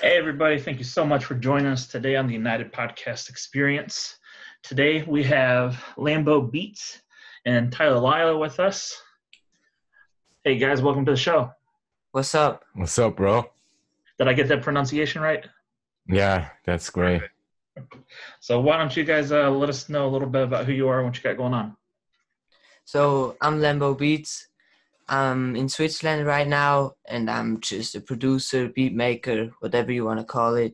Hey, everybody. Thank you so much for joining us today on the United Podcast Experience. Today we have Lambo Beats and Tyler Lila with us. Hey, guys, welcome to the show. What's up? What's up, bro? Did I get that pronunciation right? Yeah, that's great. So, why don't you guys uh, let us know a little bit about who you are and what you got going on? So, I'm Lambo Beats. I'm in Switzerland right now, and I'm just a producer, beat maker, whatever you want to call it.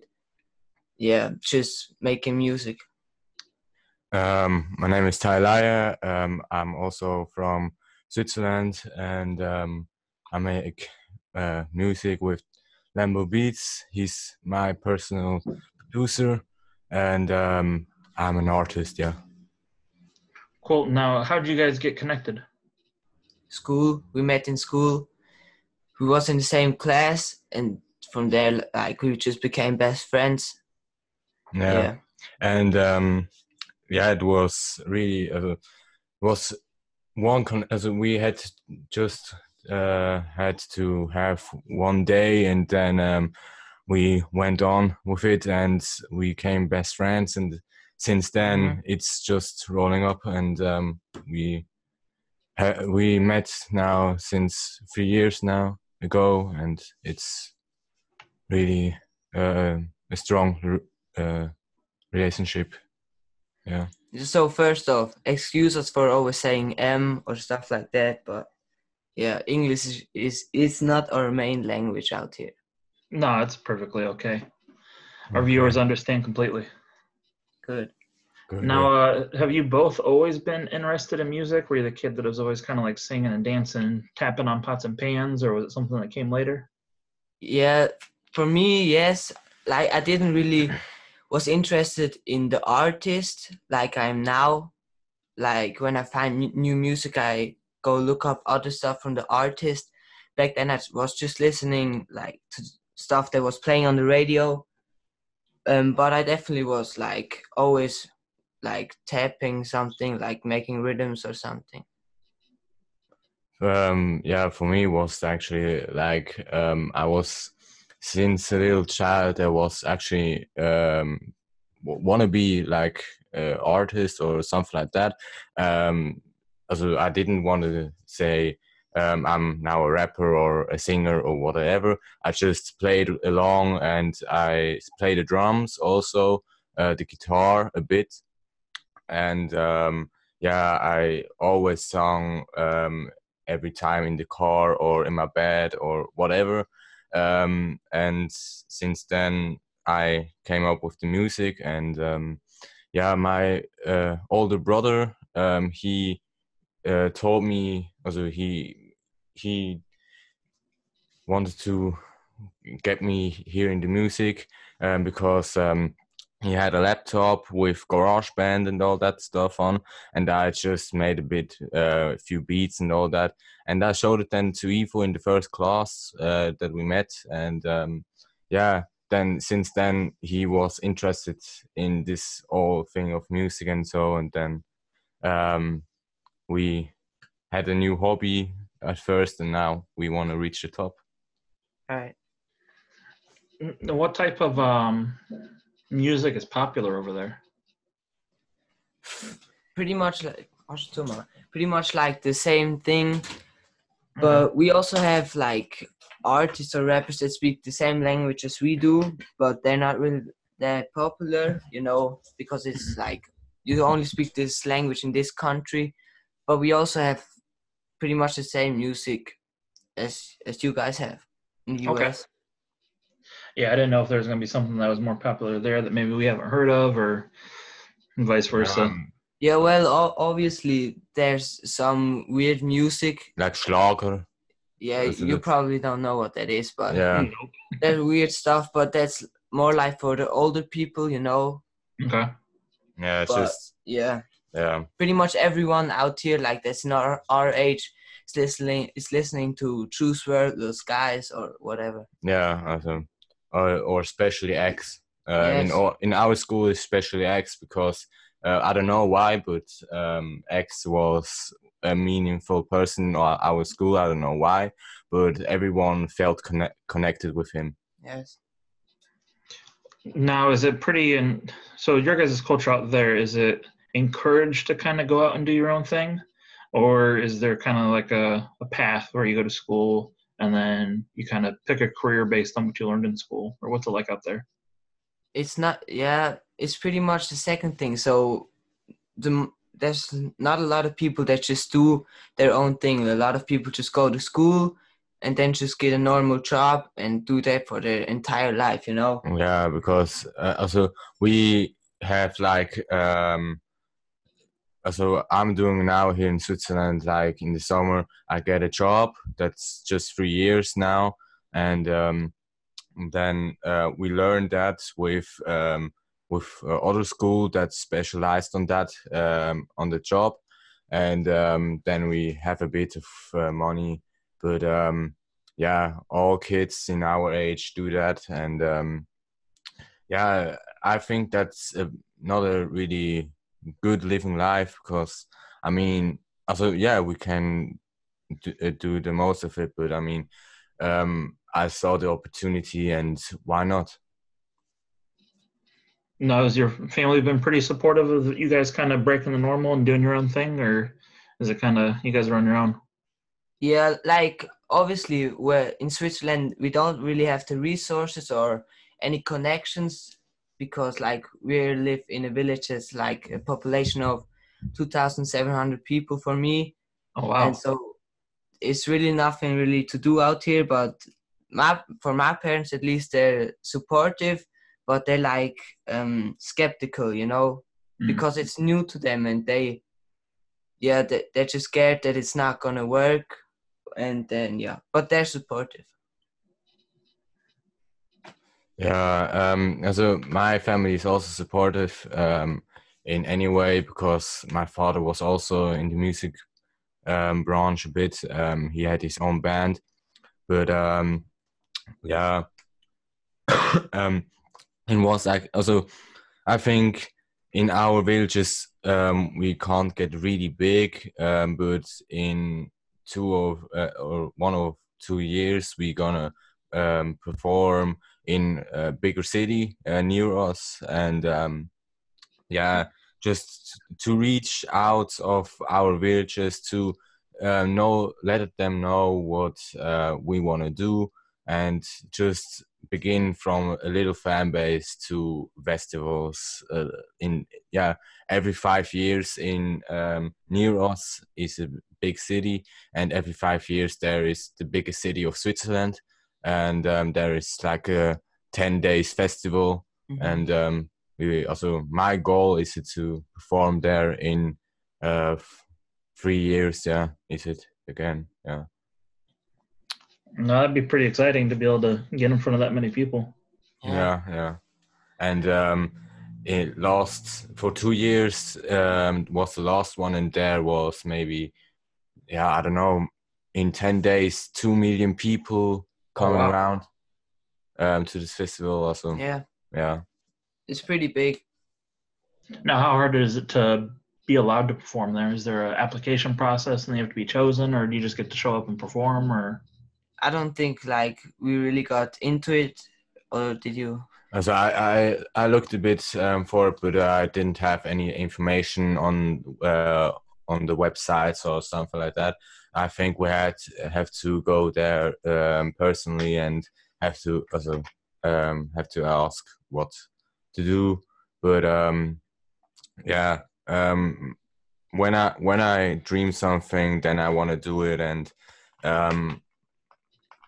Yeah, just making music. Um, my name is Tyler. Um, I'm also from Switzerland, and um, I make uh, music with Lambo Beats. He's my personal producer, and um, I'm an artist. Yeah. Cool. Now, how did you guys get connected? School. We met in school. We was in the same class, and from there, like we just became best friends. Yeah. Yeah. And um, yeah, it was really uh, was one. Con- as we had just uh, had to have one day, and then um, we went on with it, and we became best friends. And since then, Mhm. it's just rolling up, and um, we we met now since three years now ago, and it's really uh, a strong r- uh, relationship. Yeah. So first off, excuse us for always saying M or stuff like that, but yeah, English is is, is not our main language out here. No, it's perfectly okay. Our Okay. viewers understand completely. Good. Good, Now, uh, have you both always been interested in music? Were you the kid that was always kind of like singing and dancing and tapping on pots and pans, or was it something that came later? Yeah, for me, yes. Like I didn't really was interested in the artist like I'm now. Like when I find new music, I go look up other stuff from the artist. Back then, I was just listening like to stuff that was playing on the radio. Um, but I definitely was like always like tapping something, like making rhythms or something. Um, yeah, for me was actually like um, I was since a little child. I was actually um, want to be like uh, artist or something like that. Um, also, I didn't want to say um, I'm now a rapper or a singer or whatever. I just played along and I play the drums also, uh, the guitar a bit, and um, yeah, I always sung um, every time in the car or in my bed or whatever. Um, and since then, I came up with the music. And um, yeah, my uh, older brother, um, he uh, told me, also he he wanted to get me here in the music um, because um, he had a laptop with GarageBand and all that stuff on, and I just made a bit, uh, a few beats and all that, and I showed it then to Ivo in the first class uh, that we met, and um, yeah, then since then he was interested in this whole thing of music and so, and then um, we had a new hobby at first, and now we want to reach the top. All right. What type of um, music is popular over there? pretty much like pretty much like the same thing mm-hmm. but we also have like artists or rappers that speak the same language as we do but they're not really that popular you know because it's mm-hmm. like you only speak this language in this country but we also have pretty much the same music as as you guys have in the Okay. Us Yeah, I didn't know if there was going to be something that was more popular there that maybe we haven't heard of, or vice versa. Um, yeah well o- obviously there's some weird music like Schlager. yeah you it- probably don't know what that is but Yeah. Nope. there's weird stuff, but that's more like for the older people, you know. Okay. Yeah, it's But- just Yeah, yeah. pretty much everyone out here, like that's in our, our age, is listening is listening to True Swear, The Skies, or whatever. Yeah, also, or or especially X. Uh, in Yes. our, in our school, especially X, because uh, I don't know why, but um, X was a meaningful person in our, our school. I don't know why, but everyone felt connect, connected with him. Yes. Now, is it pretty and so your guys' culture out there? Is it encouraged to kind of go out and do your own thing, or is there kind of like a, a path where you go to school and then you kind of pick a career based on what you learned in school, or what's it like out there? It's not. Yeah, it's pretty much the second thing. So the there's not a lot of people that just do their own thing. A lot of people just go to school and then just get a normal job and do that for their entire life, you know? Yeah, because uh, also we have like um so I'm doing now here in Switzerland like in the summer I get a job that's just 3 years now. And um then uh, we learn that with um with uh, other school that specialized on that um, on the job. And um, then we have a bit of uh, money. But um, yeah all kids in our age do that. And um, yeah i think that's a, not a really good living life because i mean also yeah we can do, uh, do the most of it but i mean um, i saw the opportunity and why not? Now has your family been pretty supportive of you guys kind of breaking the normal and doing your own thing or is it kind of you guys are on your own? Yeah like obviously we're in switzerland we don't really have the resources or any connections because like we live in a village that's like a population of 2700 people for me. Oh wow. And so it's really nothing really to do out here but my for my parents at least they're supportive but they're like um skeptical you know? Mm. because it's new to them and they yeah they, they're just scared that it's not gonna work. And then yeah but they're supportive Yeah, um, also my family is also supportive um, in any way because my father was also in the music um, branch a bit. Um, he had his own band, but um, yeah, um, and was like also, I think in our villages um, we can't get really big, but in two of uh, or one or two years we're gonna perform in a bigger city uh, near us. And um, yeah just to reach out of our villages to uh, know let them know what uh, we want to do and just begin from a little fan base to festivals uh, in yeah every five years in um, near us is a big city. And every five years there is the biggest city of switzerland and um, there is like a 10 days festival. Mhm. and um, we also my goal is to perform there in uh, f- three years. Yeah is it again? Yeah. No that'd be pretty exciting to be able to get in front of that many people. Yeah yeah. And um, it lost for two years um, was the last one and there was maybe yeah i don't know in 10 days 2 million people coming wow. around um, to this festival also yeah. Yeah. It's pretty big. Now how hard is it to be allowed to perform there? Is there an application process and they have to be chosen or do you just get to show up and perform or? I don't think like we really got into it or did you? So I, I, I looked a bit um, for it, but I didn't have any information on uh, on the websites or something like that. I think we had have to go there um, personally and have to also um, have to ask what to do. But um, yeah, um, when I when I dream something, then I want to do it. And um,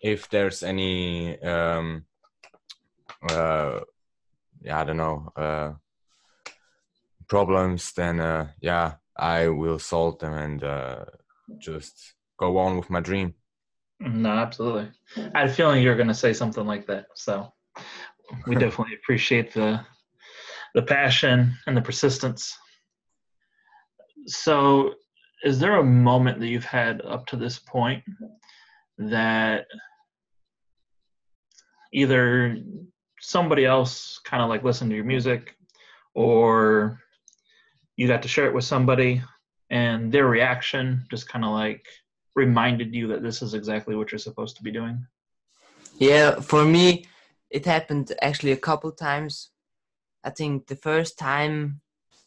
if there's any um, uh, yeah, I don't know, uh, problems, then uh, yeah, I will solve them and uh, just go on with my dream. no absolutely i had a feeling you were going to say something like that so we definitely appreciate the the passion and the persistence so is there a moment that you've had up to this point that either somebody else kind of like listened to your music or you got to share it with somebody and their reaction just kind of like reminded you that this is exactly what you're supposed to be doing yeah for me it happened actually a couple times. I think the first time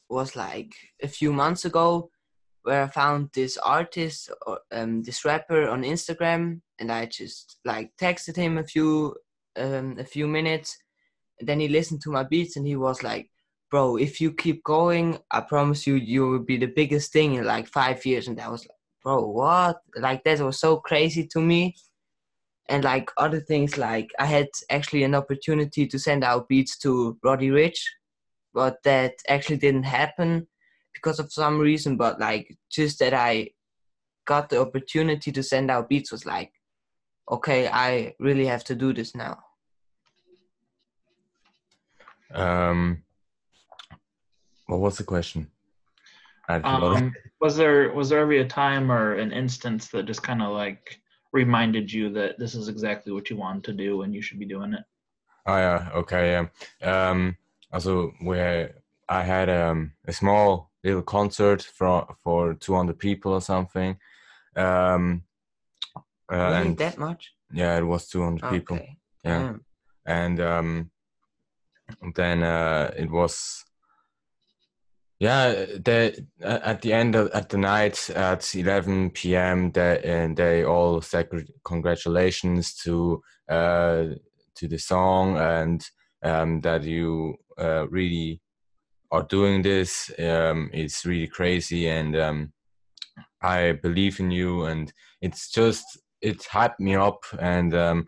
was like a few months ago where I found this artist or um, this rapper on Instagram and I just like texted him a few um, a few minutes and then he listened to my beats and he was like bro if you keep going I promise you you will be the biggest thing in like 5 years. And I was like bro what? Like that was so crazy to me. And like other things like I had actually an opportunity to send out beats to Roddy Ricch, but that actually didn't happen because of some reason. But like just that I got the opportunity to send out beats was like okay I really have to do this now. Um, what was the question? Um, was there was there ever a time or an instance that just kind of like reminded you that this is exactly what you wanted to do and you should be doing it? Oh yeah, okay, yeah. Um, also, we I had um, a small little concert for for 200 people or something. Um, uh, and that much yeah, it was 200 people. Yeah, Damn. and um, then uh, it was yeah the uh, at the end of at the night at 11 p.m they and they all said congratulations to uh to the song and um that you uh really are doing this. Um it's really crazy and um i believe in you and it's just it hyped me up and um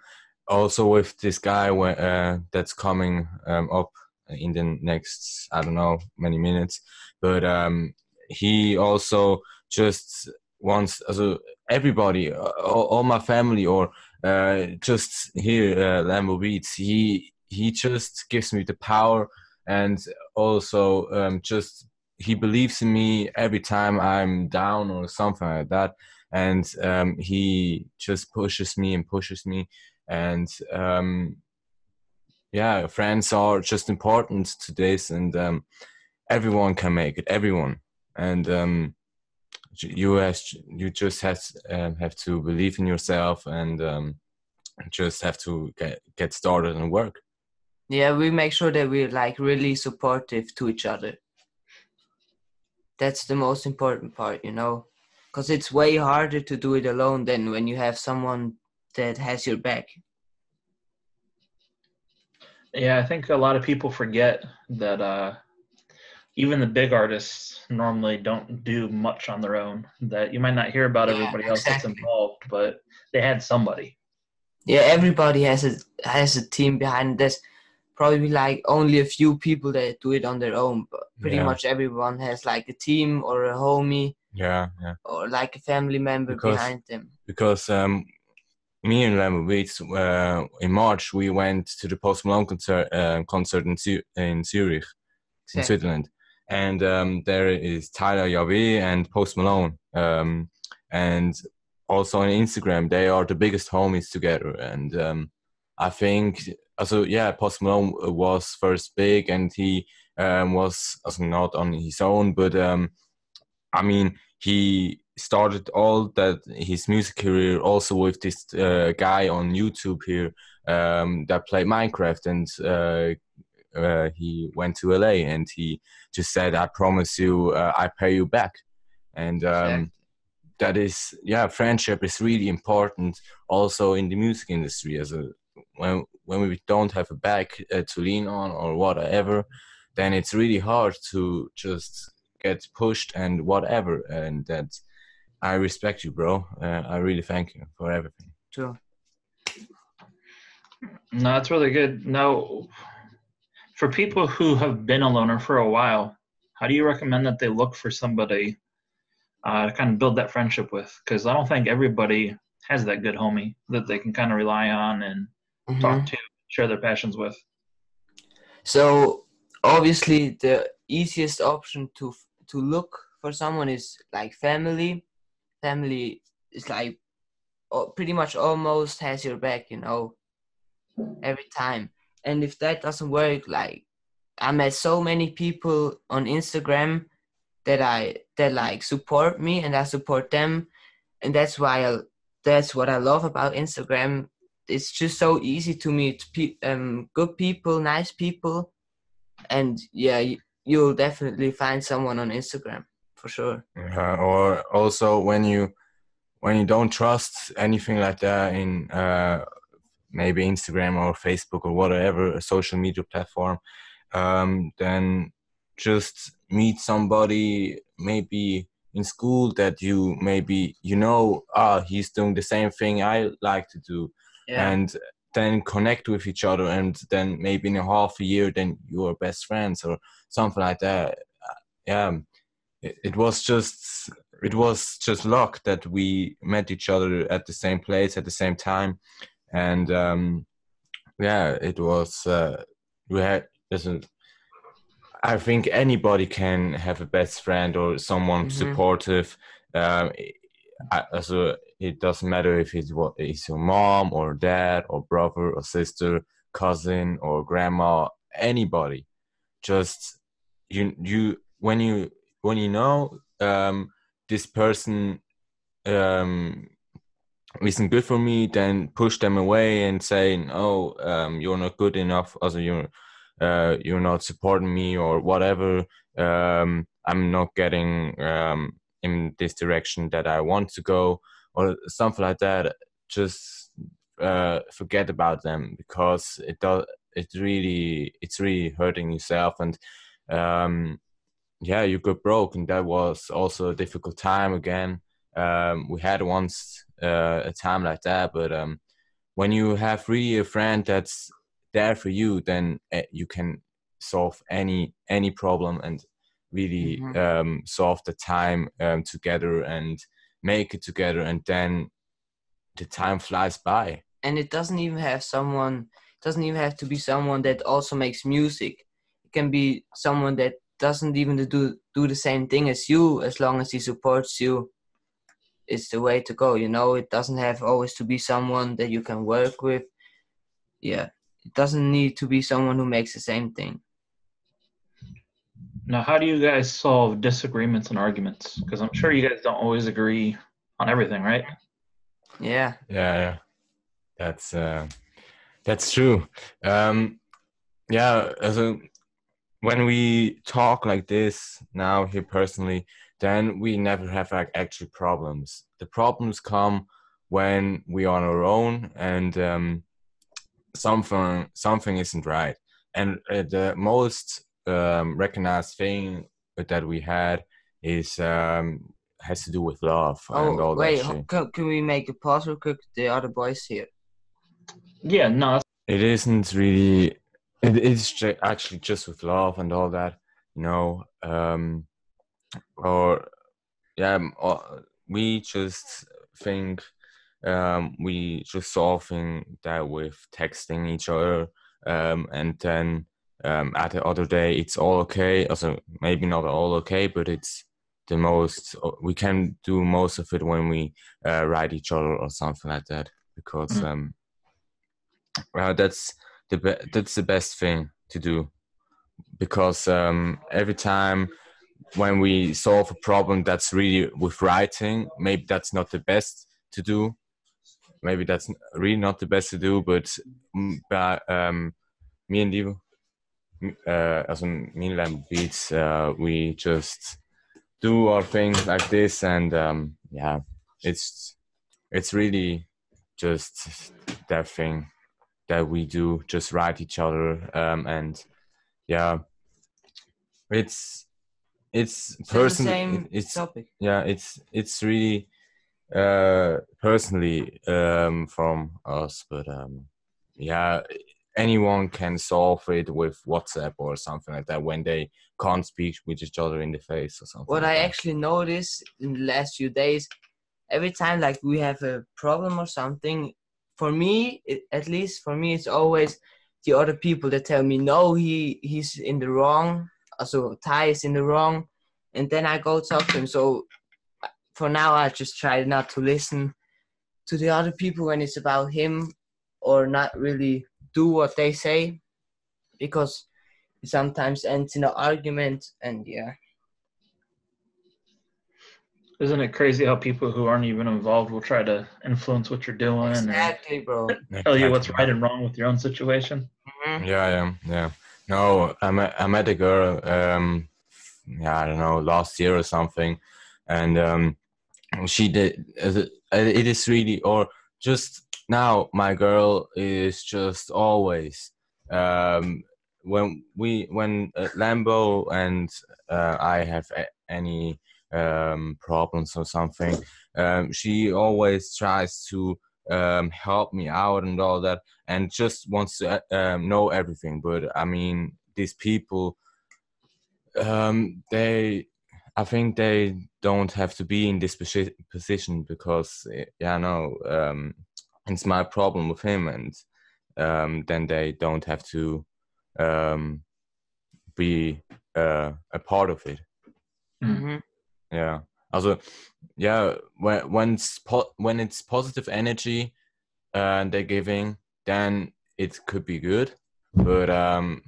also with this guy uh, that's coming um, up in the next I don't know many minutes, but um, he also just wants also everybody, all, all my family or uh, just here uh, Lambo Beats. He he just gives me the power and also um, just he believes in me every time I'm down or something like that, and um, he just pushes me and pushes me and um, yeah friends are just important to this and um, everyone can make it everyone. And um, you has you just have um, have to believe in yourself and um, just have to get get started and work. Yeah we make sure that we're like really supportive to each other. That's the most important part you know? Because it's way harder to do it alone than when you have someone that has your back Yeah, I think a lot of people forget that uh, even the big artists normally don't do much on their own. That you might not hear about Yeah, everybody else that's involved, but they had somebody. yeah everybody has a has a team behind this probably like only a few people that do it on their own but pretty Yeah. much everyone has like a team or a homie yeah yeah or like a family member Because- behind them because um, me and Lambo Beats uh, in March we went to the Post Malone concert uh, concert in, Zu- in Zurich in. Switzerland, and um, there is Tyla Yaweh and Post Malone, um, and also on Instagram they are the biggest homies together, and um, I think also yeah Post Malone was first big and he um, was also not on his own, but um, I mean he started all that his music career also with this uh, guy on YouTube here um, that played Minecraft and uh, uh, he went to LA and he just said I promise you uh, I pay you back. And um, that is yeah friendship is really important also in the music industry as a when when we don't have a back uh, to lean on or whatever then it's really hard to just get pushed and whatever and that i respect you bro uh, i really thank you for everything True. No, that's really good. Now, for people who have been a loner for a while, how do you recommend that they look for somebody uh, to kind of build that friendship with? Because I don't think everybody has that good homie that they can kind of rely on and Mhm. talk to, share their passions with. So obviously the easiest option to to look for someone is like family. Family is like pretty much almost has your back, you know, every time. And if that doesn't work, like I met so many people on Instagram that I that like support me and I support them, and that's why I, that's what I love about Instagram. it's just so easy to meet pe- um, good people, nice people, and yeah, you, you'll definitely find someone on Instagram for sure. Uh, or also when you when you don't trust anything like that in uh, maybe Instagram or Facebook or whatever a social media platform, um, then just meet somebody maybe in school that you maybe you know ah he's doing the same thing I like to do Yeah. and then connect with each other and then maybe in a half a year then you are best friends or something like that Uh, yeah it, was just it was just luck that we met each other at the same place at the same time and um yeah it was uh we had there's i think anybody can have a best friend or someone Mhm. supportive. Um, I, also, it doesn't matter if it's what is your mom or dad or brother or sister, cousin or grandma, anybody. Just you, you when you when you know um, this person um, isn't good for me, then push them away and say, "No, um, you're not good enough." Also, you're uh, you're not supporting me or whatever. Um, I'm not getting um, in this direction that I want to go or something like that. Just uh, forget about them because it does. It really, it's really hurting yourself and. Um, yeah, you got broke, and that was also a difficult time again. Um, we had once uh, a time like that, but um, when you have really a friend that's there for you, then uh, you can solve any any problem and really Mhm. um, solve the time um, together and make it together, and then the time flies by. and it doesn't even have someone doesn't even have to be someone that also makes music it can be someone that doesn't even do do the same thing as you as long as he supports you it's the way to go you know it doesn't have always to be someone that you can work with yeah it doesn't need to be someone who makes the same thing Now, how do you guys solve disagreements and arguments? Because I'm sure you guys don't always agree on everything, right? yeah Yeah, yeah. That's uh, that's true. Um, yeah, also when we talk like this now here personally, then we never have like actual problems. The problems come when we are on our own and um, something something isn't right. And uh, the most um, recognized thing that we had is um, has to do with love and oh all wait that ho- shit. can, can we make a pause real quick the other boys here Yeah, no, it isn't really it is ju- actually just with love and all that you know um or yeah um, uh, we just think um we just solving that with texting each other um and then um at the other day it's all okay also maybe not all okay but it's the most uh, we can do most of it when we uh, write each other or something like that because Mm. um well, that's the be- that's the best thing to do because um, every time when we solve a problem that's really with writing, maybe that's not the best to do. Maybe that's really not the best to do, but, mm, but um, me and you, uh, as me and Beats, uh, we just do our things like this, and um, yeah, it's it's really just that thing that we do just write each other um and yeah it's it's Still the personally same it's topic yeah it's it's really uh personally um from us but um yeah anyone can solve it with whatsapp or something like that when they can't speak with each other in the face or something what like I that. actually noticed in the last few days, every time like we have a problem or something, for me, it, at least for me, it's always the other people that tell me no, he he's in the wrong, also Ty is in the wrong, and then I go talk to him. So for now, I just try not to listen to the other people when it's about him, or not really do what they say, because sometimes ends in an argument, and yeah. Isn't it crazy how people who aren't even involved will try to influence what you're doing Exactly, bro. and tell you what's right and wrong with your own situation? Mhm. Yeah, yeah, yeah. No, I met I met a girl. Um, yeah, I don't know, last year or something, and um, she did. It is really, or just now, my girl is just always. Um, when we when uh, Lambo and uh, I have a, any um, problems or something, um, she always tries to um, help me out and all that and just wants to uh, um, know everything. But I mean, these people, um, they, I think they don't have to be in this position because, yeah, no, um, it's my problem with him, and then they don't have to be uh, a part of it. Mhm. Yeah. Also, yeah, when when it's po- when it's positive energy uh, they're giving, then it could be good. But um,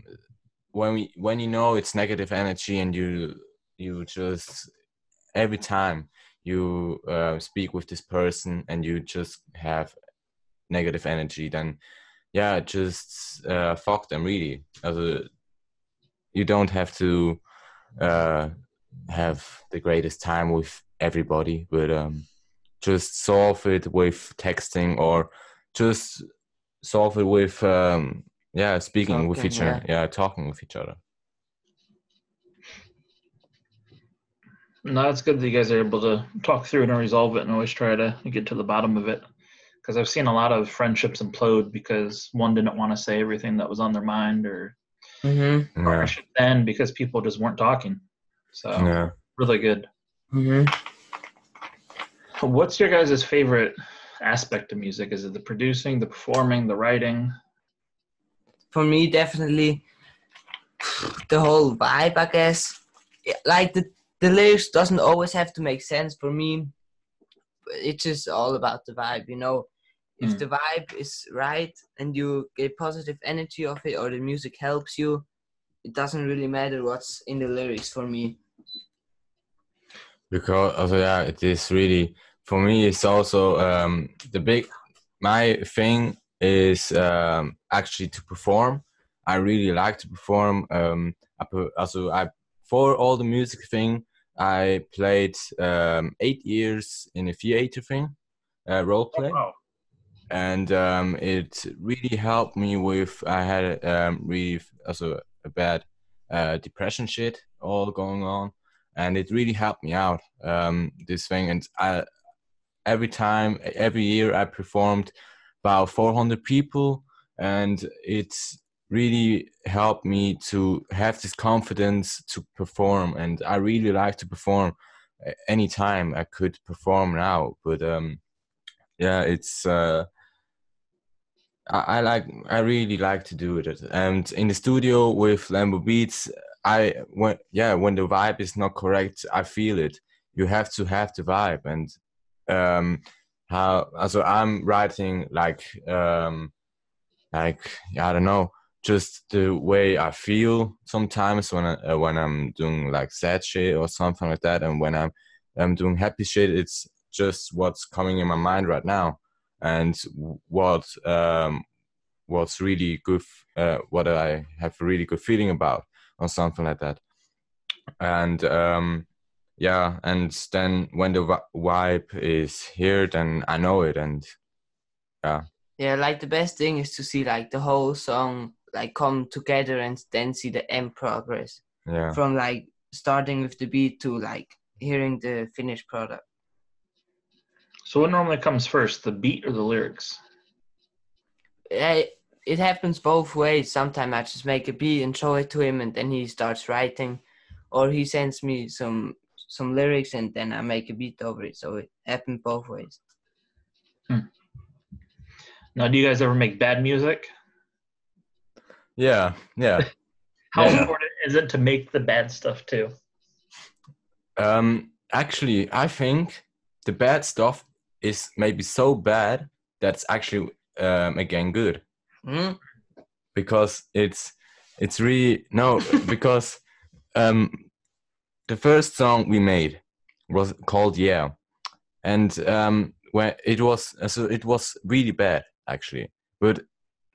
when we when you know it's negative energy and you you just every time you uh, speak with this person and you just have negative energy, then yeah, just uh, fuck them really. Also, you don't have to uh, have the greatest time with everybody, but um, just solve it with texting or just solve it with um, yeah, speaking with each other, yeah, talking with each other. No, it's good that you guys are able to talk through it and resolve it and always try to get to the bottom of it. Because I've seen a lot of friendships implode because one didn't want to say everything that was on their mind, or, Mhm. or Yeah, should end because people just weren't talking. So yeah. really good. Mhm. What's your guys' favorite aspect of music? Is it the producing, the performing, the writing? For me, definitely the whole vibe. I guess, like the the lyrics doesn't always have to make sense for me. It's just all about the vibe, you know. If Mm. the vibe is right and you get positive energy of it, or the music helps you, it doesn't really matter what's in the lyrics for me. because also yeah it is really for me it's also um the big my thing is um actually to perform i really like to perform um I, pu- also i for all the music thing i played um eight years in a theater thing uh, role play Wow. and um, it really helped me with I had um, really also bad uh, depression shit all going on, and it really helped me out um, this thing. And I every time every year I performed about 400 people, and it's really helped me to have this confidence to perform. And I really like to perform a- anytime I could perform now, but um, yeah, it's. Uh, I, like I really like to do it. And in the studio with Lambo Beats I when yeah when the vibe is not correct I feel it. You have to have the vibe. And um how also I'm writing like um like I don't know just the way I feel sometimes when I, uh, when I'm doing like sad shit or something like that. And when I'm I'm doing happy shit it's just what's coming in my mind right now and what um, what's really good, uh, what I have a really good feeling about, or something like that. And um, yeah, and then when the vi- vibe is here, then I know it, and yeah. Yeah, like the best thing is to see like the whole song like come together and then see the end progress yeah, from like starting with the beat to like hearing the finished product. So what normally comes first, the beat or the lyrics? Yeah, it happens both ways. Sometimes I just make a beat and show it to him, and then he starts writing, or he sends me some some lyrics and then I make a beat over it. So it happens both ways. Now, do you guys ever make bad music? yeah, yeah. How Yeah. important is it to make the bad stuff too? Um, actually, I think the bad stuff is maybe so bad that's actually um, again good. Hmm? because it's it's really no because um the first song we made was called Yeah, and um, when it was so it was really bad actually. But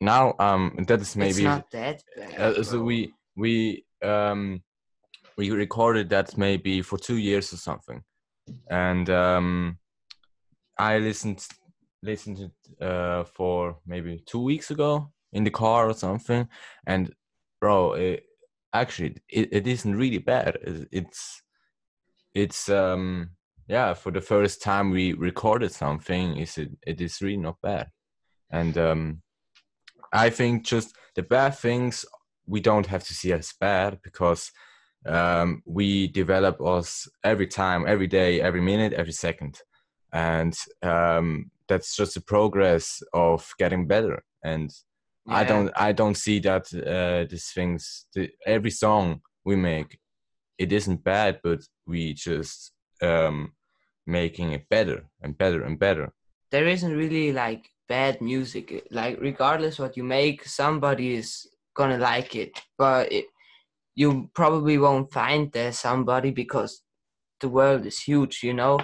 now um, that is It's maybe not that bad. uh, so we we um we recorded that maybe for two years or something and um i listened listened uh for maybe two weeks ago in the car or something. And bro it, actually it, it isn't really bad. It- it's it's um yeah for the first time we recorded something is it it is really not bad. And um i think just the bad things we don't have to see as bad because um, we develop us every time, every day, every minute, every second, and um, that's just the progress of getting better. And I don't, I don't see that uh, these things, the, every song we make, it isn't bad, but we just um, making it better and better and better. there isn't really like bad music. Like regardless what you make, somebody is gonna like it. But it, you probably won't find there somebody because the world is huge, you know.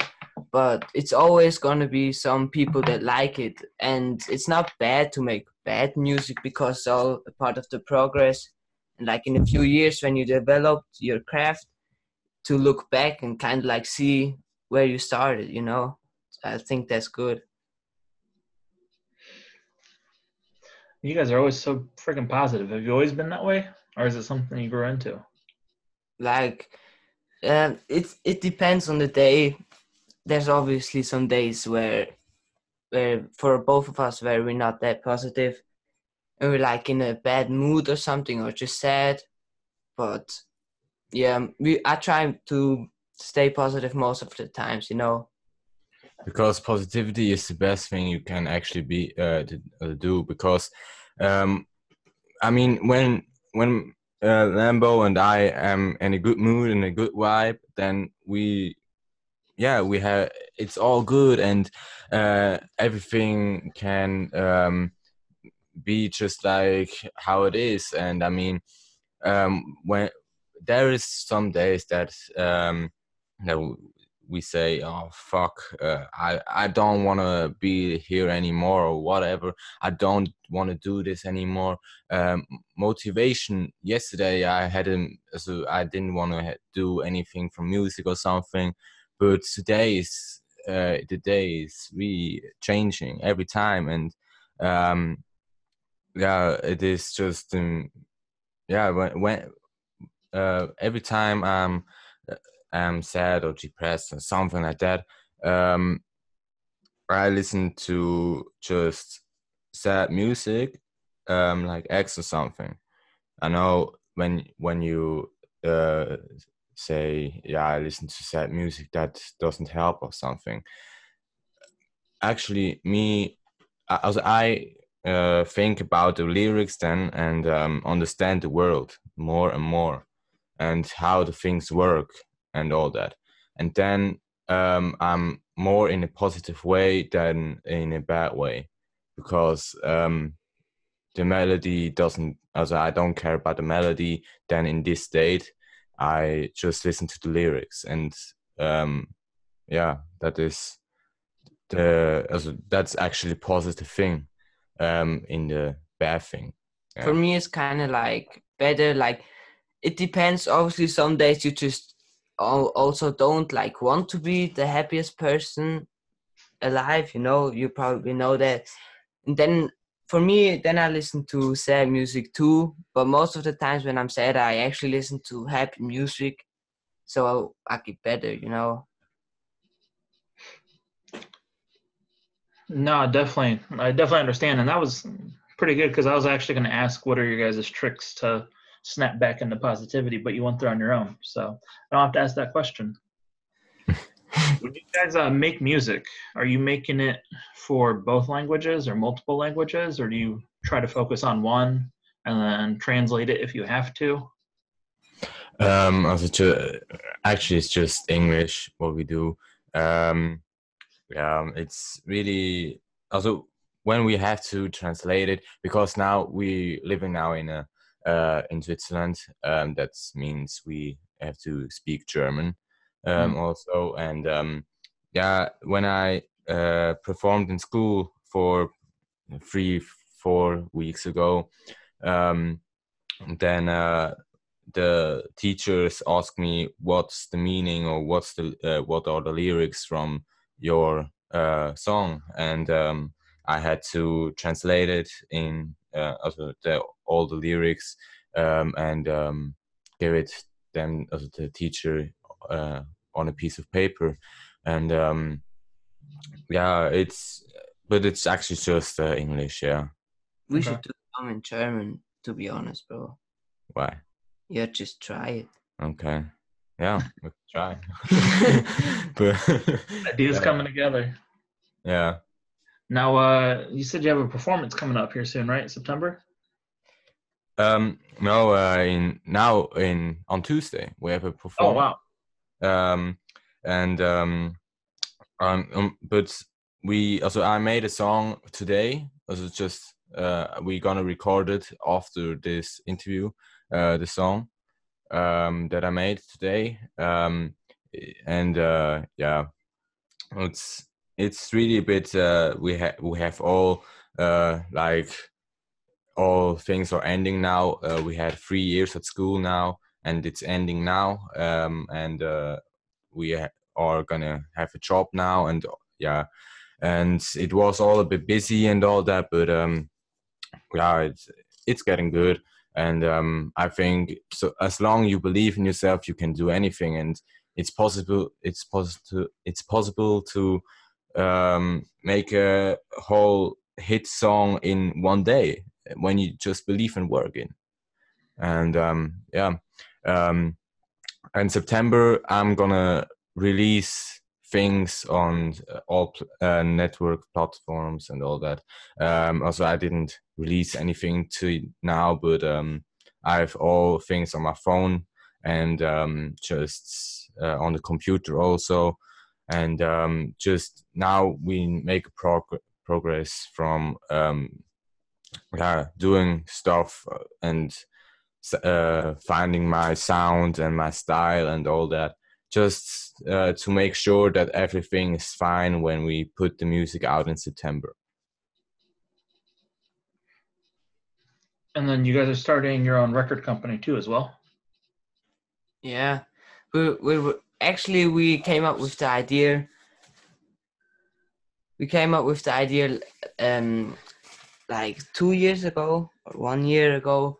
But it's always gonna be some people that like it, and it's not bad to make bad music because it's all a part of the progress. And like in a few years, when you developed your craft, to look back and kind of like see where you started, you know. I think that's good. You guys are always so freaking positive. Have you always been that way, or is it something you grew into? like um, it it depends on the day. There's obviously some days where where for both of us where we're not that positive and we're like in a bad mood or something or just sad. But yeah we i try to stay positive most of the times you know? Because positivity is the best thing you can actually be uh, uh, do because um i mean when when uh, lambo and i am in a good mood and a good vibe then we yeah we have it's all good and uh everything can um be just like how it is. And i mean um when there is some days that um that we say oh fuck uh, i i don't want to be here anymore or whatever i don't want to do this anymore. Um motivation yesterday i had a so i didn't want to do anything from music or something but today is uh, the day is really changing every time and um yeah it is just um, yeah when, when uh every time i'm I'm sad or depressed or something like that, um, I listen to just sad music, um, like X or something. I know when when you uh, say, "Yeah, I listen to sad music," that doesn't help or something. Actually, me, as I uh, think about the lyrics then and um, understand the world more and more and how the things work and all that. And then um, I'm more in a positive way than in a bad way because um, the melody doesn't, as I don't care about the melody, then in this state, I just listen to the lyrics. And um, yeah, that is the, also, that's actually positive thing um, in the bad thing. Yeah. for me it's kind of like better like it depends obviously some days you just also don't like want to be the happiest person alive you know you probably know that and then for me then i listen to sad music too but most of the times when i'm sad i actually listen to happy music so i get better you know No, definitely. I definitely understand. And that was pretty good because I was actually going to ask what are your guys' tricks to snap back into positivity, but you went there on your own. So I don't have to ask that question. when you guys uh, make music, are you making it for both languages or multiple languages, or do you try to focus on one and then translate it if you have to? Um, ju- actually, it's just English what we do. Um, yeah, it's really also when we have to translate it because now we living now in a uh, in Switzerland. Um, that means we have to speak German. um, Mm. also, and um, yeah, when I uh, performed in school for three, four weeks ago, um, then uh, the teachers asked me what's the meaning or what's the uh, what are the lyrics from your uh, song, and um, I had to translate it in also the, all the lyrics um, and um, give it them as the teacher uh, on a piece of paper, and um, yeah, it's but it's actually just uh, English, yeah. We Okay. should do some in German, to be honest, bro. Why? Yeah, just try it. Okay. Yeah, we can try. but Ideas Yeah. coming together. yeah. Now, uh, you said you have a performance coming up here soon, right? September. Um no uh in now in on Tuesday we have a performance. Oh wow. um and um um, um but we also I made a song today also just uh we gonna record it after this interview uh the song um that I made today um and uh yeah it's it's really a bit uh we have we have all uh like all things are ending now. Uh, we had three years at school now and it's ending now. Um and uh we ha- are gonna have a job now and yeah. And it was all a bit busy and all that but um yeah it's it's getting good. And um i think so as long you believe in yourself you can do anything and it's possible it's possible it's possible to um make a whole hit song in one day when you just believe and work in and um yeah um in september i'm gonna release things on uh, all uh, network platforms and all that. Um also i didn't release anything to now but um i have all things on my phone and um just uh, on the computer also and um just now we make prog- progress from um yeah doing stuff uh, and uh, finding my sound and my style and all that just uh, to make sure that everything is fine when we put the music out in september And then you guys are starting your own record company too, as well. Yeah, we we were actually we came up with the idea. We came up with the idea, um, like two years ago or one year ago.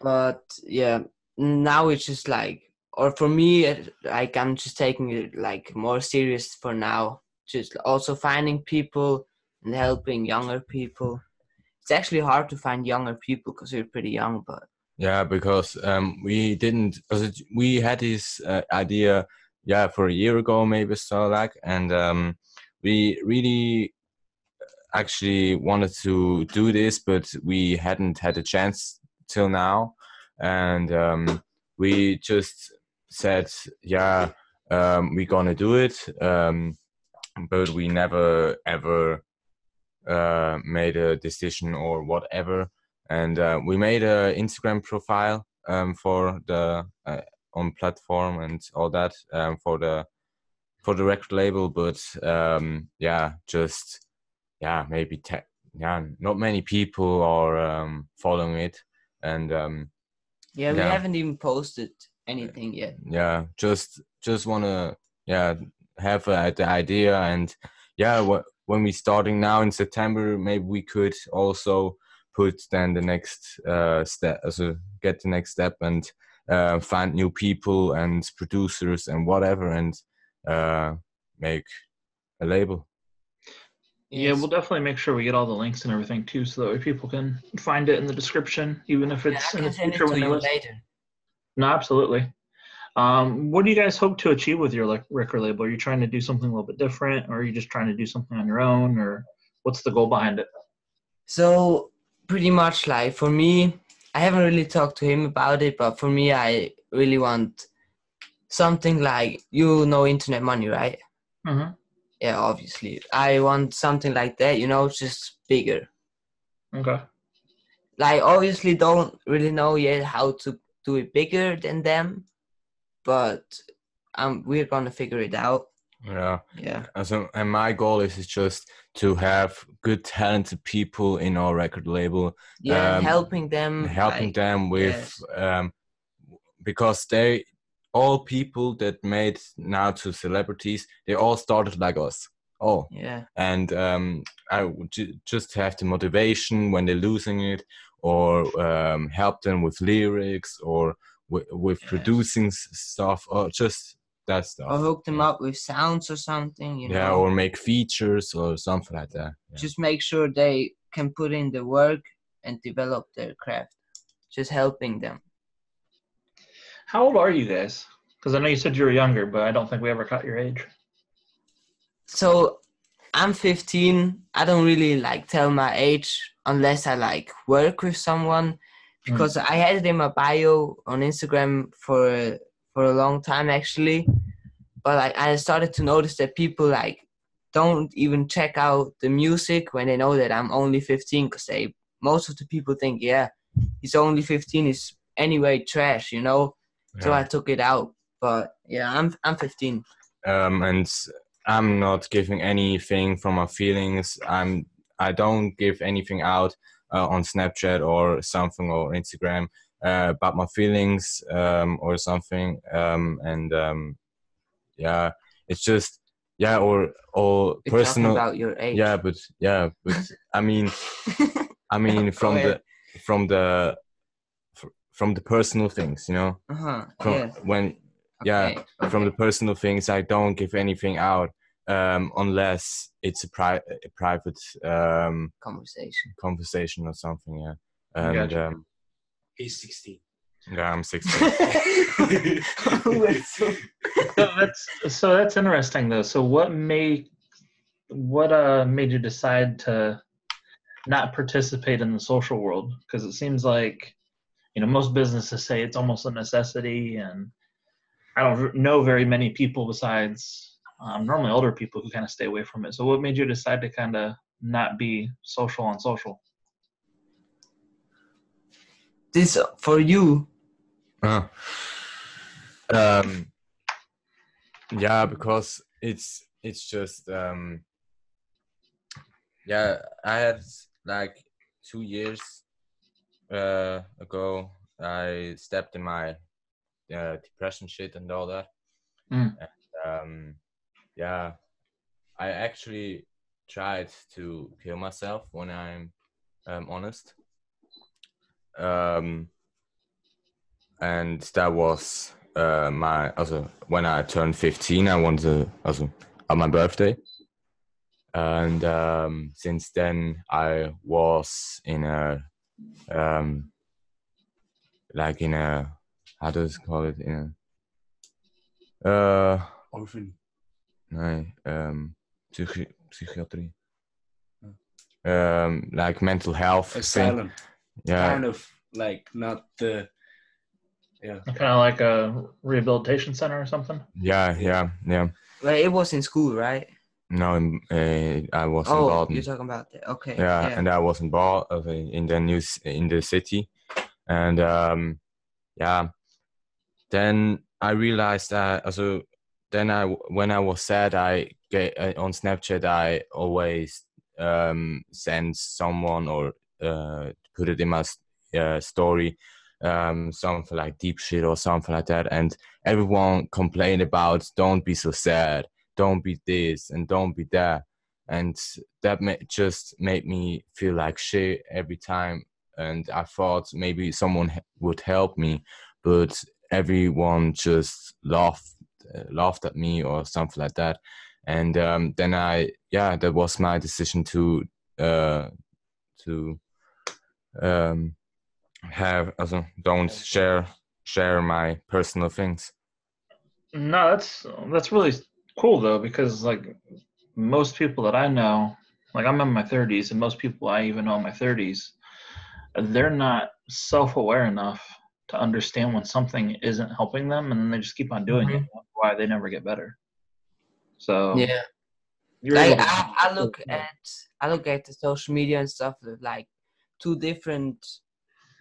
But yeah, now it's just like, or for me, like I'm just taking it like more serious for now. Just also finding people and helping younger people. It's actually hard to find younger people because we're pretty young, but Yeah, because um, we didn't. We had this uh, idea, yeah, for a year ago, maybe so like, and um, we really actually wanted to do this, but we hadn't had a chance till now, and um, we just said, yeah, um, we're gonna do it, um, but we never ever uh, made a decision or whatever and uh, we made an Instagram profile um, for the uh, on platform and all that um, for the for the record label, but um, yeah, just yeah, maybe te- yeah, not many people are um, following it, and um, yeah, we Yeah. haven't even posted anything yet. yeah, just just wanna yeah have uh, the idea and yeah, wh- when we starting now in September, maybe we could also put then the next uh, step, also get the next step and uh, find new people and producers and whatever and uh, make a label. Yeah, we'll definitely make sure we get all the links and everything too, so that way people can find it in the description, even if it's I in the can send it future when you you listen. later. No, absolutely. Um, what do you guys hope to achieve with your like record label? Are you trying to do something a little bit different, or are you just trying to do something on your own, or what's the goal behind it? So pretty much like for me, I haven't really talked to him about it, but for me, I really want something like you know internet money, right? Mm-hmm. Yeah, obviously. I want something like that, you know, just bigger. Okay. Like obviously don't really know yet how to do it bigger than them, but um, we're gonna figure it out. Yeah. Yeah. And so, and my goal is, is just to have good, talented people in our record label, Yeah, Um, helping them. helping like, them with, um, because they, all people that made now to celebrities, they all started like us. Oh. Yeah. and um, I would ju- just have the motivation when they're losing it, or um, help them with lyrics, or w- with Yes. producing stuff, or just that stuff. Or hook them up with sounds or something. You yeah, know. or make features or something like that. Yeah. just make sure they can put in the work and develop their craft. Just helping them. How old are you guys? Because I know you said you were younger, but I don't think we ever caught your age. So I'm 15. I don't really like tell my age unless I like work with someone mm. because I had it in my bio on Instagram for a- for a long time actually. But like I started to notice that people like don't even check out the music when they know that I'm only 15 because they most of the people think yeah he's only 15 is anyway trash you know? So I took it out. But yeah I'm I'm 15 um, and I'm not giving anything from my feelings. I'm I don't give anything out uh, on Snapchat or something or Instagram uh, about my feelings um, or something. Um, and um, yeah, it's just yeah, or or We're talking personal. about your age Yeah, but yeah, but I mean, I mean from the from the from the personal things, you know, uh-huh from yeah when yeah, okay, from the personal things i don't give anything out um unless it's a, pri- a private um conversation conversation or something yeah and Gotcha. um He's 16. yeah i'm 16 So that's so that's interesting though. So what made what uh made you decide to not participate in the social world? Because it seems like you know most businesses say it's almost a necessity, and I don't know very many people besides um, normally older people who kind of stay away from it. So what made you decide to kind of not be social on social? This for you. Uh, um yeah because it's it's just um yeah i had like two years uh ago i stepped in my uh, depression shit and all that. Mm. and, um yeah i actually tried to kill myself when i'm um, honest um and that was uh, my also when I turned 15 I wanted to also on my birthday. And um, since then I was in a um, like in a how does it call it? In a uh Orphan. no um psychi- psychiatry um like mental health thing. Asylum. yeah Kind of like not the. Yeah. Kind of like a rehabilitation center or something. yeah yeah yeah well it was in school right no uh, I was in oh Baden. you're talking about that okay yeah, and I was in Bar uh, in the news in the city, and um, yeah, then I realized that also then I when I was sad I get uh, on Snapchat I always um send someone or uh put it in my uh, story um something like deep shit or something like that. And everyone complained about don't be so sad. Don't be this and don't be that. And that just made me feel like shit every time. And i thought maybe someone would help me but everyone just laughed uh, laughed at me or something like that. And um, then i yeah that was my decision to uh to um have also don't share share my personal things No, that's that's really cool though because like most people that I know, like I'm in my 30s, and most people I even know in my 30s, they're not self-aware enough to understand when something isn't helping them, and then they just keep on doing it. Mhm. and wonder Why they never get better? So yeah like I, I look at I look at the social media and stuff like two different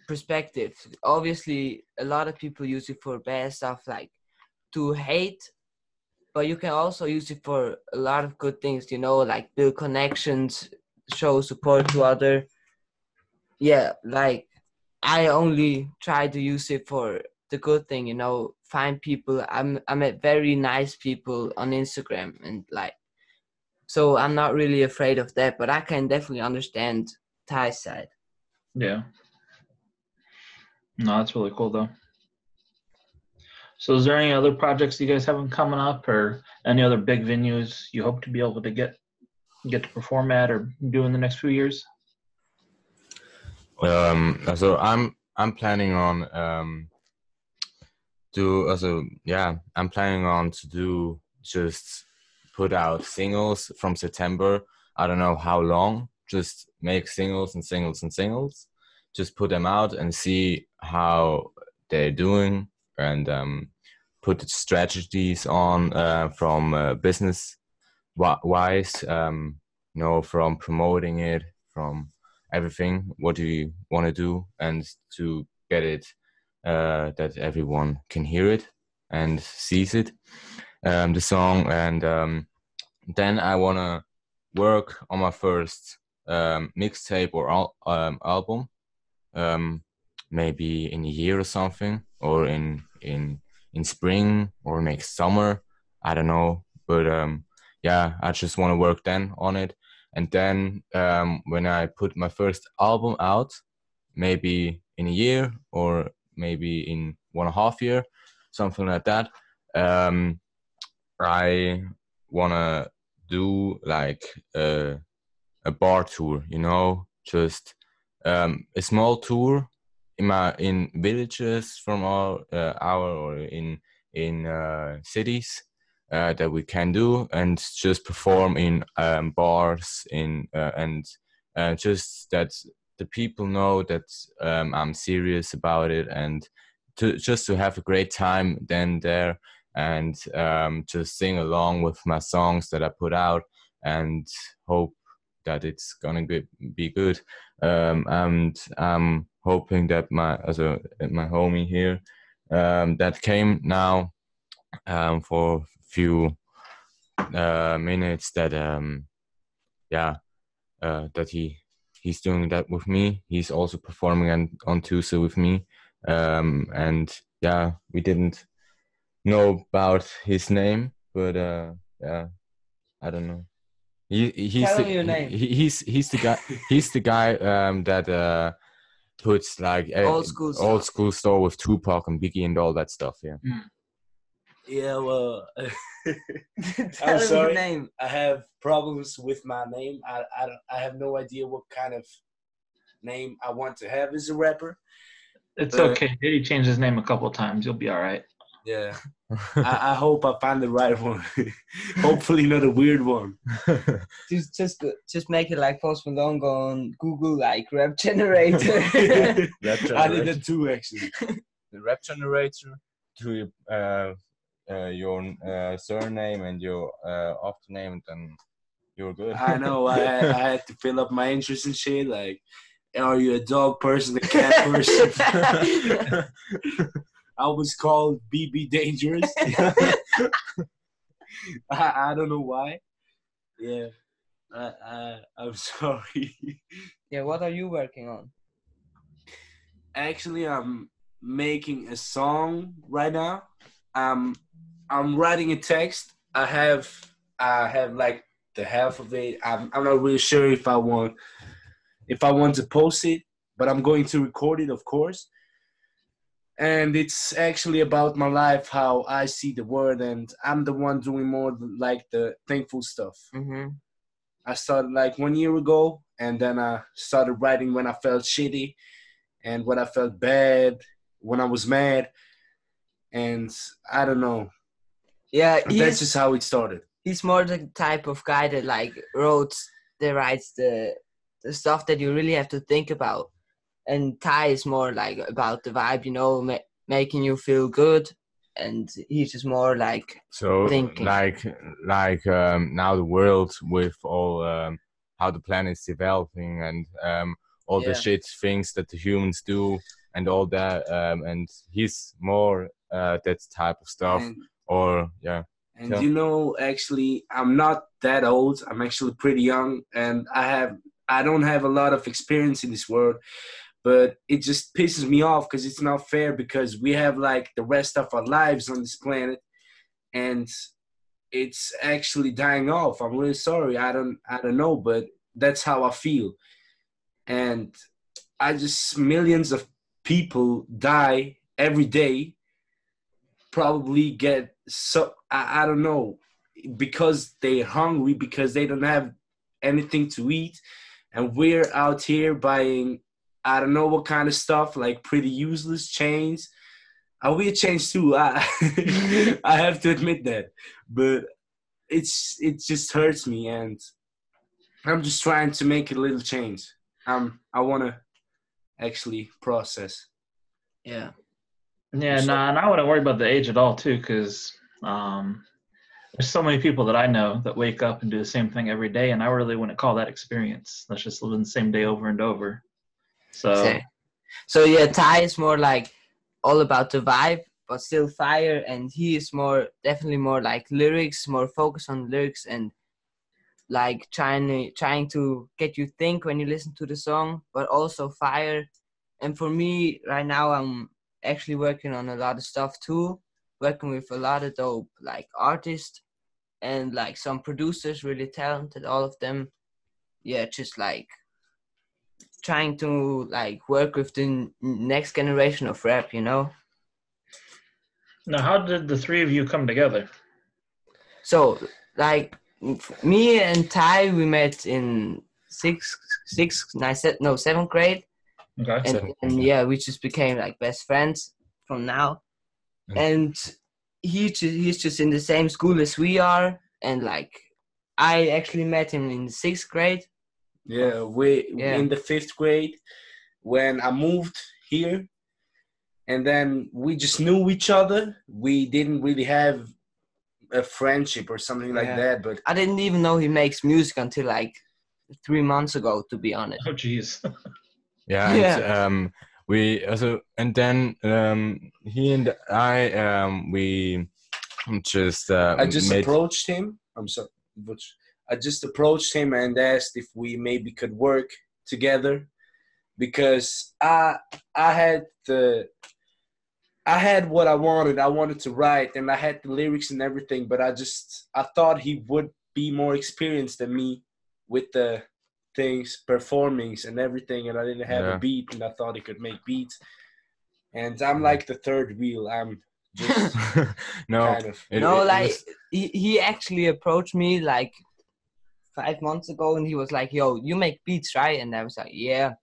perspectives. Obviously, a lot of people use it for bad stuff, like to hate but you can also use it for a lot of good things. You know, like build connections, show support to other. Yeah, like I only try to use it for the good thing. You know, find people. I'm I met very nice people on Instagram and like. So I'm not really afraid of that, but I can definitely understand Ty's side. Yeah. No, that's really cool though. So, is there any other projects you guys have coming up, or any other big venues you hope to be able to get get to perform at or do in the next few years? Um, so I'm I'm planning on um do also yeah I'm planning on to do just put out singles from September. I don't know how long. Just make singles and singles and singles. Just put them out and see how they're doing and um, put strategies on uh, from uh, business wise. Um, you know, from promoting it, from everything. What do you want to do, and to get it uh, that everyone can hear it and sees it, um, the song, and um, then I wanna work on my first um, mixtape or al- um, album, um, maybe in a year or something, or in in in spring or next summer. I don't know, but um, yeah, I just want to work then on it, and then um, when I put my first album out, maybe in a year or maybe in one and a half year, something like that. Um, I wanna do like a, a bar tour, you know, just um, a small tour in my in villages from our uh, our or in in uh, cities uh, that we can do and just perform in um, bars in uh, and uh, just that the people know that um, I'm serious about it and to just to have a great time then there and um, just sing along with my songs that I put out and hope that it's gonna be good. Um, and I'm hoping that my as a my homie here um, that came now um, for a few uh, minutes that um, yeah uh, that he he's doing that with me. He's also performing on, on Tuesday with me. Um, and yeah, we didn't know about his name, but uh, yeah, I don't know. He, he's Tell the, him your name. He, he's he's the guy he's the guy um, that uh, puts like a- Old school old school store with Tupac and Biggie and all that stuff. Yeah. Yeah, well, Tell him your sorry. name. I have problems with my name. I, I, don't- I have no idea what kind of name I want to have as a rapper. It's Uh, okay. He changed his name a couple of times. You'll be all right. Yeah. I, I hope I find the right one. Hopefully, not a weird one. Just just just make it like Post Malone go on Google like rap generator. Rap I did that too, actually. the rap generator to your uh, uh, your uh, surname and your uh, after name, then you're good. I know. I, I had to fill up my interest and shit. Like, are you a dog person, a cat person? I was called BB Dangerous. I, I don't know why. Yeah. I, I, I'm sorry. yeah, what are you working on? Actually, I'm making a song right now. Um, I'm writing a text. I have I have like the half of it. I'm I'm not really sure if I want if I want to post it, but I'm going to record it, of course. And it's actually about my life, how I see the world, and I'm the one doing more like the thankful stuff. Mm-hmm. I started like one year ago, and then I started writing when I felt shitty, and when I felt bad, when I was mad, and I don't know. Yeah, That's just how it started. he's more the type of guy that like wrote the writes the the stuff that you really have to think about, and Ty is more like about the vibe, you know, ma- making you feel good, and he's just more like So thinking. like like um, now the world with all um, how the planet's developing and um, all the shit things that the humans do and all that um, and he's more uh, that type of stuff And, or yeah And Yeah. you know, actually, I'm not that old. I'm actually pretty young, and I have I don't have a lot of experience in this world. But it just pisses me off because it's not fair because we have like the rest of our lives on this planet, and it's actually dying off. I'm really sorry. I don't I don't know, but that's how I feel. And I just millions of people die every day probably get so I, I don't know because they're hungry because they don't have anything to eat and we're out here buying I don't know what kind of stuff like pretty useless chains. I wear chains too. I I have to admit that, but it's it just hurts me, and I'm just trying to make a little change. Um, I want to actually process. Yeah. Yeah, So- nah, and I wouldn't worry about the age at all, too, because um, there's so many people that I know that wake up and do the same thing every day, and I really wouldn't call that experience. That's just living the same day over and over. So, So, yeah, Ty is more like all about the vibe, but still fire, and he is more definitely more like lyrics, more focused on lyrics and like trying to trying to get you think when you listen to the song, but also fire. And for me, right now, I'm actually working on a lot of stuff too, working with a lot of dope like artists and like some producers, really talented, all of them. Yeah, just like trying to like work with the next generation of rap, you know. now how did the three of you come together? So like me and Ty, we met in sixth, sixth, nine, se- no seventh grade, Okay. and, Seventh and yeah, we just became like best friends from now. Mm. And he ju- he's just in the same school as we are, and like I actually met him in sixth grade. Yeah, we Yeah. in the fifth grade when I moved here, and then we just knew each other. We didn't really have a friendship or something like Yeah. that, but I didn't even know he makes music until like three months ago, to be honest. Oh, jeez. Yeah, and, Yeah. um, we also and then um, he and I um, we just uh, I just made approached him. I'm sorry, but I just approached him and asked if we maybe could work together because I I had the I had what I wanted. I wanted to write and I had the lyrics and everything, but I just I thought he would be more experienced than me with the things, performings and everything, and I didn't have Yeah. a beat and I thought he could make beats. And I'm mm. like the third wheel. I'm just no, kind of it- no, it like was- he, he actually approached me like five months ago, and he was like, "Yo, you make beats, right?" And I was like, "Yeah."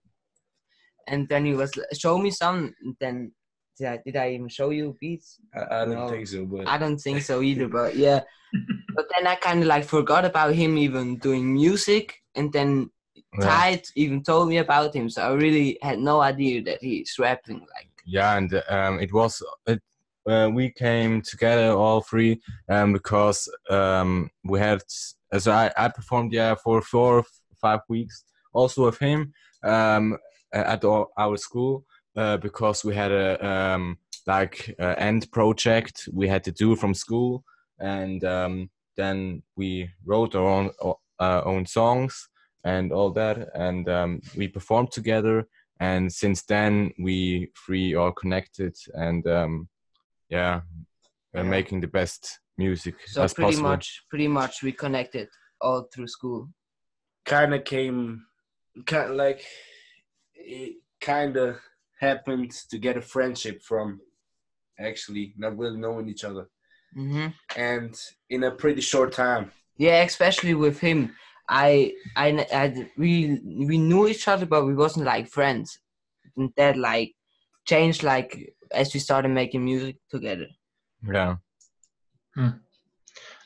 And then he was like, show me some. And then did I, did I even show you beats? I, I don't No. think so, but I don't think so either, but yeah. but then I kind of like forgot about him even doing music, and then yeah. Even told me about him, so I really had no idea that he's rapping like. yeah and um, it was it uh, we came together all three um, because um, we had so I, I performed yeah for four or five weeks also with him um, at our, our school uh, because we had a um, like uh, end project we had to do from school. And um, then we wrote our own uh, own songs and all that. And um, we performed together. And since then we three are connected and um yeah we're Yeah. making the best music So as pretty possible much, pretty much, we connected all through school. kind of came, kind like it kind of happened to get a friendship from actually not really knowing each other, hmm and in a pretty short time. Yeah, especially with him. I, I, I, we, we knew each other, but we wasn't like friends. And that like changed like as we started making music together. yeah Hmm.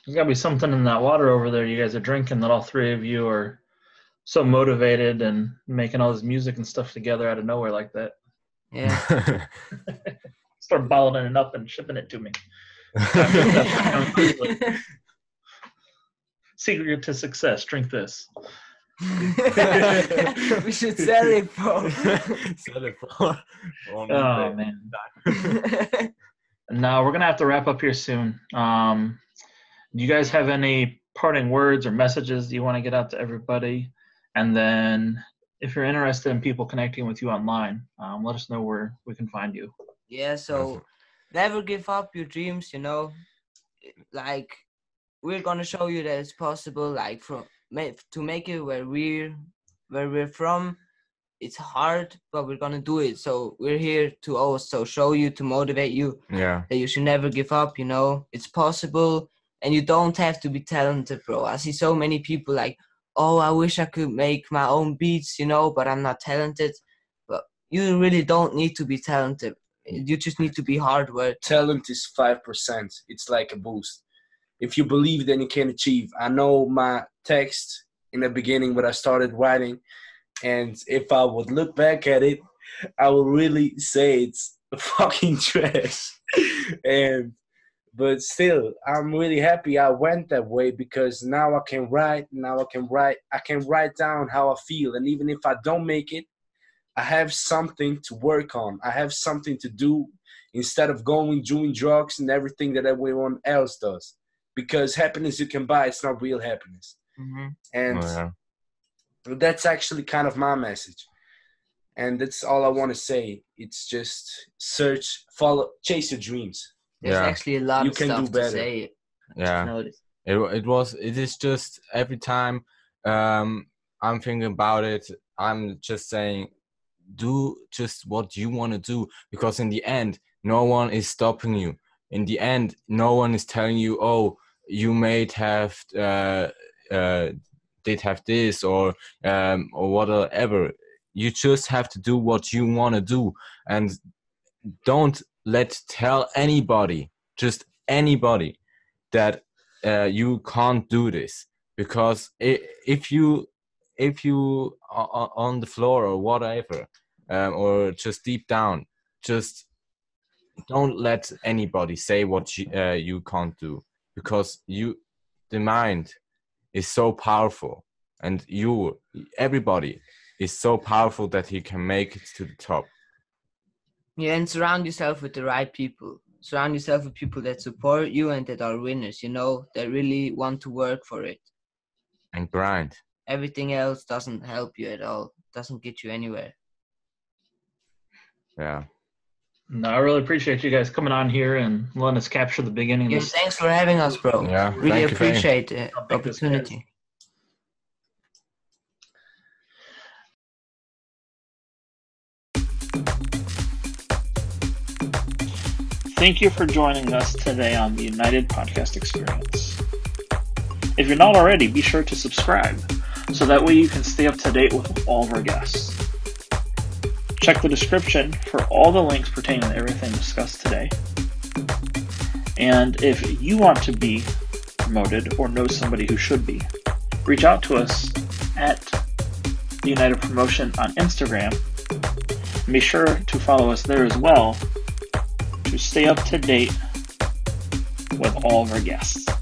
There's got to be something in that water over there you guys are drinking that all three of you are so motivated and making all this music and stuff together out of nowhere like that. Yeah. Start bottling it up and shipping it to me. Secret to success. Drink this. we should sell it, bro. Sell it for- for Oh man. Now we're gonna have to wrap up here soon. Um, do you guys have any parting words or messages you want to get out to everybody? And then, if you're interested in people connecting with you online, um, let us know where we can find you. Yeah, so never give up your dreams, you know. Like we're gonna show you that it's possible, like from to make it where we're where we're from. It's hard, but we're gonna do it. So we're here to also show you to motivate you Yeah. that you should never give up. You know, it's possible, and you don't have to be talented, bro. I see so many people like, oh, I wish I could make my own beats, you know, but I'm not talented. But you really don't need to be talented. You just need to be hard work. talent is 5%. It's like a boost. If you believe, then you can achieve. I know my text in the beginning when I started writing, and if I would look back at it, I would really say it's fucking trash. and but still, I'm really happy I went that way because now I can write. Now I can write. I can write down how I feel, and even if I don't make it, I have something to work on. I have something to do instead of going doing drugs and everything that everyone else does. Because happiness you can buy, it's not real happiness. hmm And Oh, yeah. That's actually kind of my message. And that's all I want to say. It's just search, follow, chase your dreams. There's Yeah. actually a lot You of can do stuff to better. say. Yeah. It, it was it is just every time um i'm thinking about it i'm just saying do just what you want to do because in the end no one is stopping you in the end no one is telling you oh you may have uh uh did have this or um or whatever. You just have to do what you want to do and don't let tell anybody just anybody that uh, you can't do this. Because if you if you are on the floor or whatever um, or just deep down just don't let anybody say what you, uh, you can't do. Because you the mind is so powerful and you everybody is so powerful that he can make it to the top Yeah, and surround yourself with the right people. Surround yourself with people that support you and that are winners, you know, that really want to work for it. and grind Everything else doesn't help you at all, doesn't get you anywhere. yeah No, I really appreciate you guys coming on here and letting us capture the beginning. Yeah, of this. thanks for having us, bro. yeah Really thank you, appreciate the I'll take this, guys. opportunity. Thank you for joining us today on the United Podcast Experience. If you're not already, be sure to subscribe so that way you can stay up to date with all of our guests. Check the description for all the links pertaining to everything discussed today. And if you want to be promoted or know somebody who should be, reach out to us at the United Promotion on Instagram. And be sure to follow us there as well to stay up to date with all of our guests.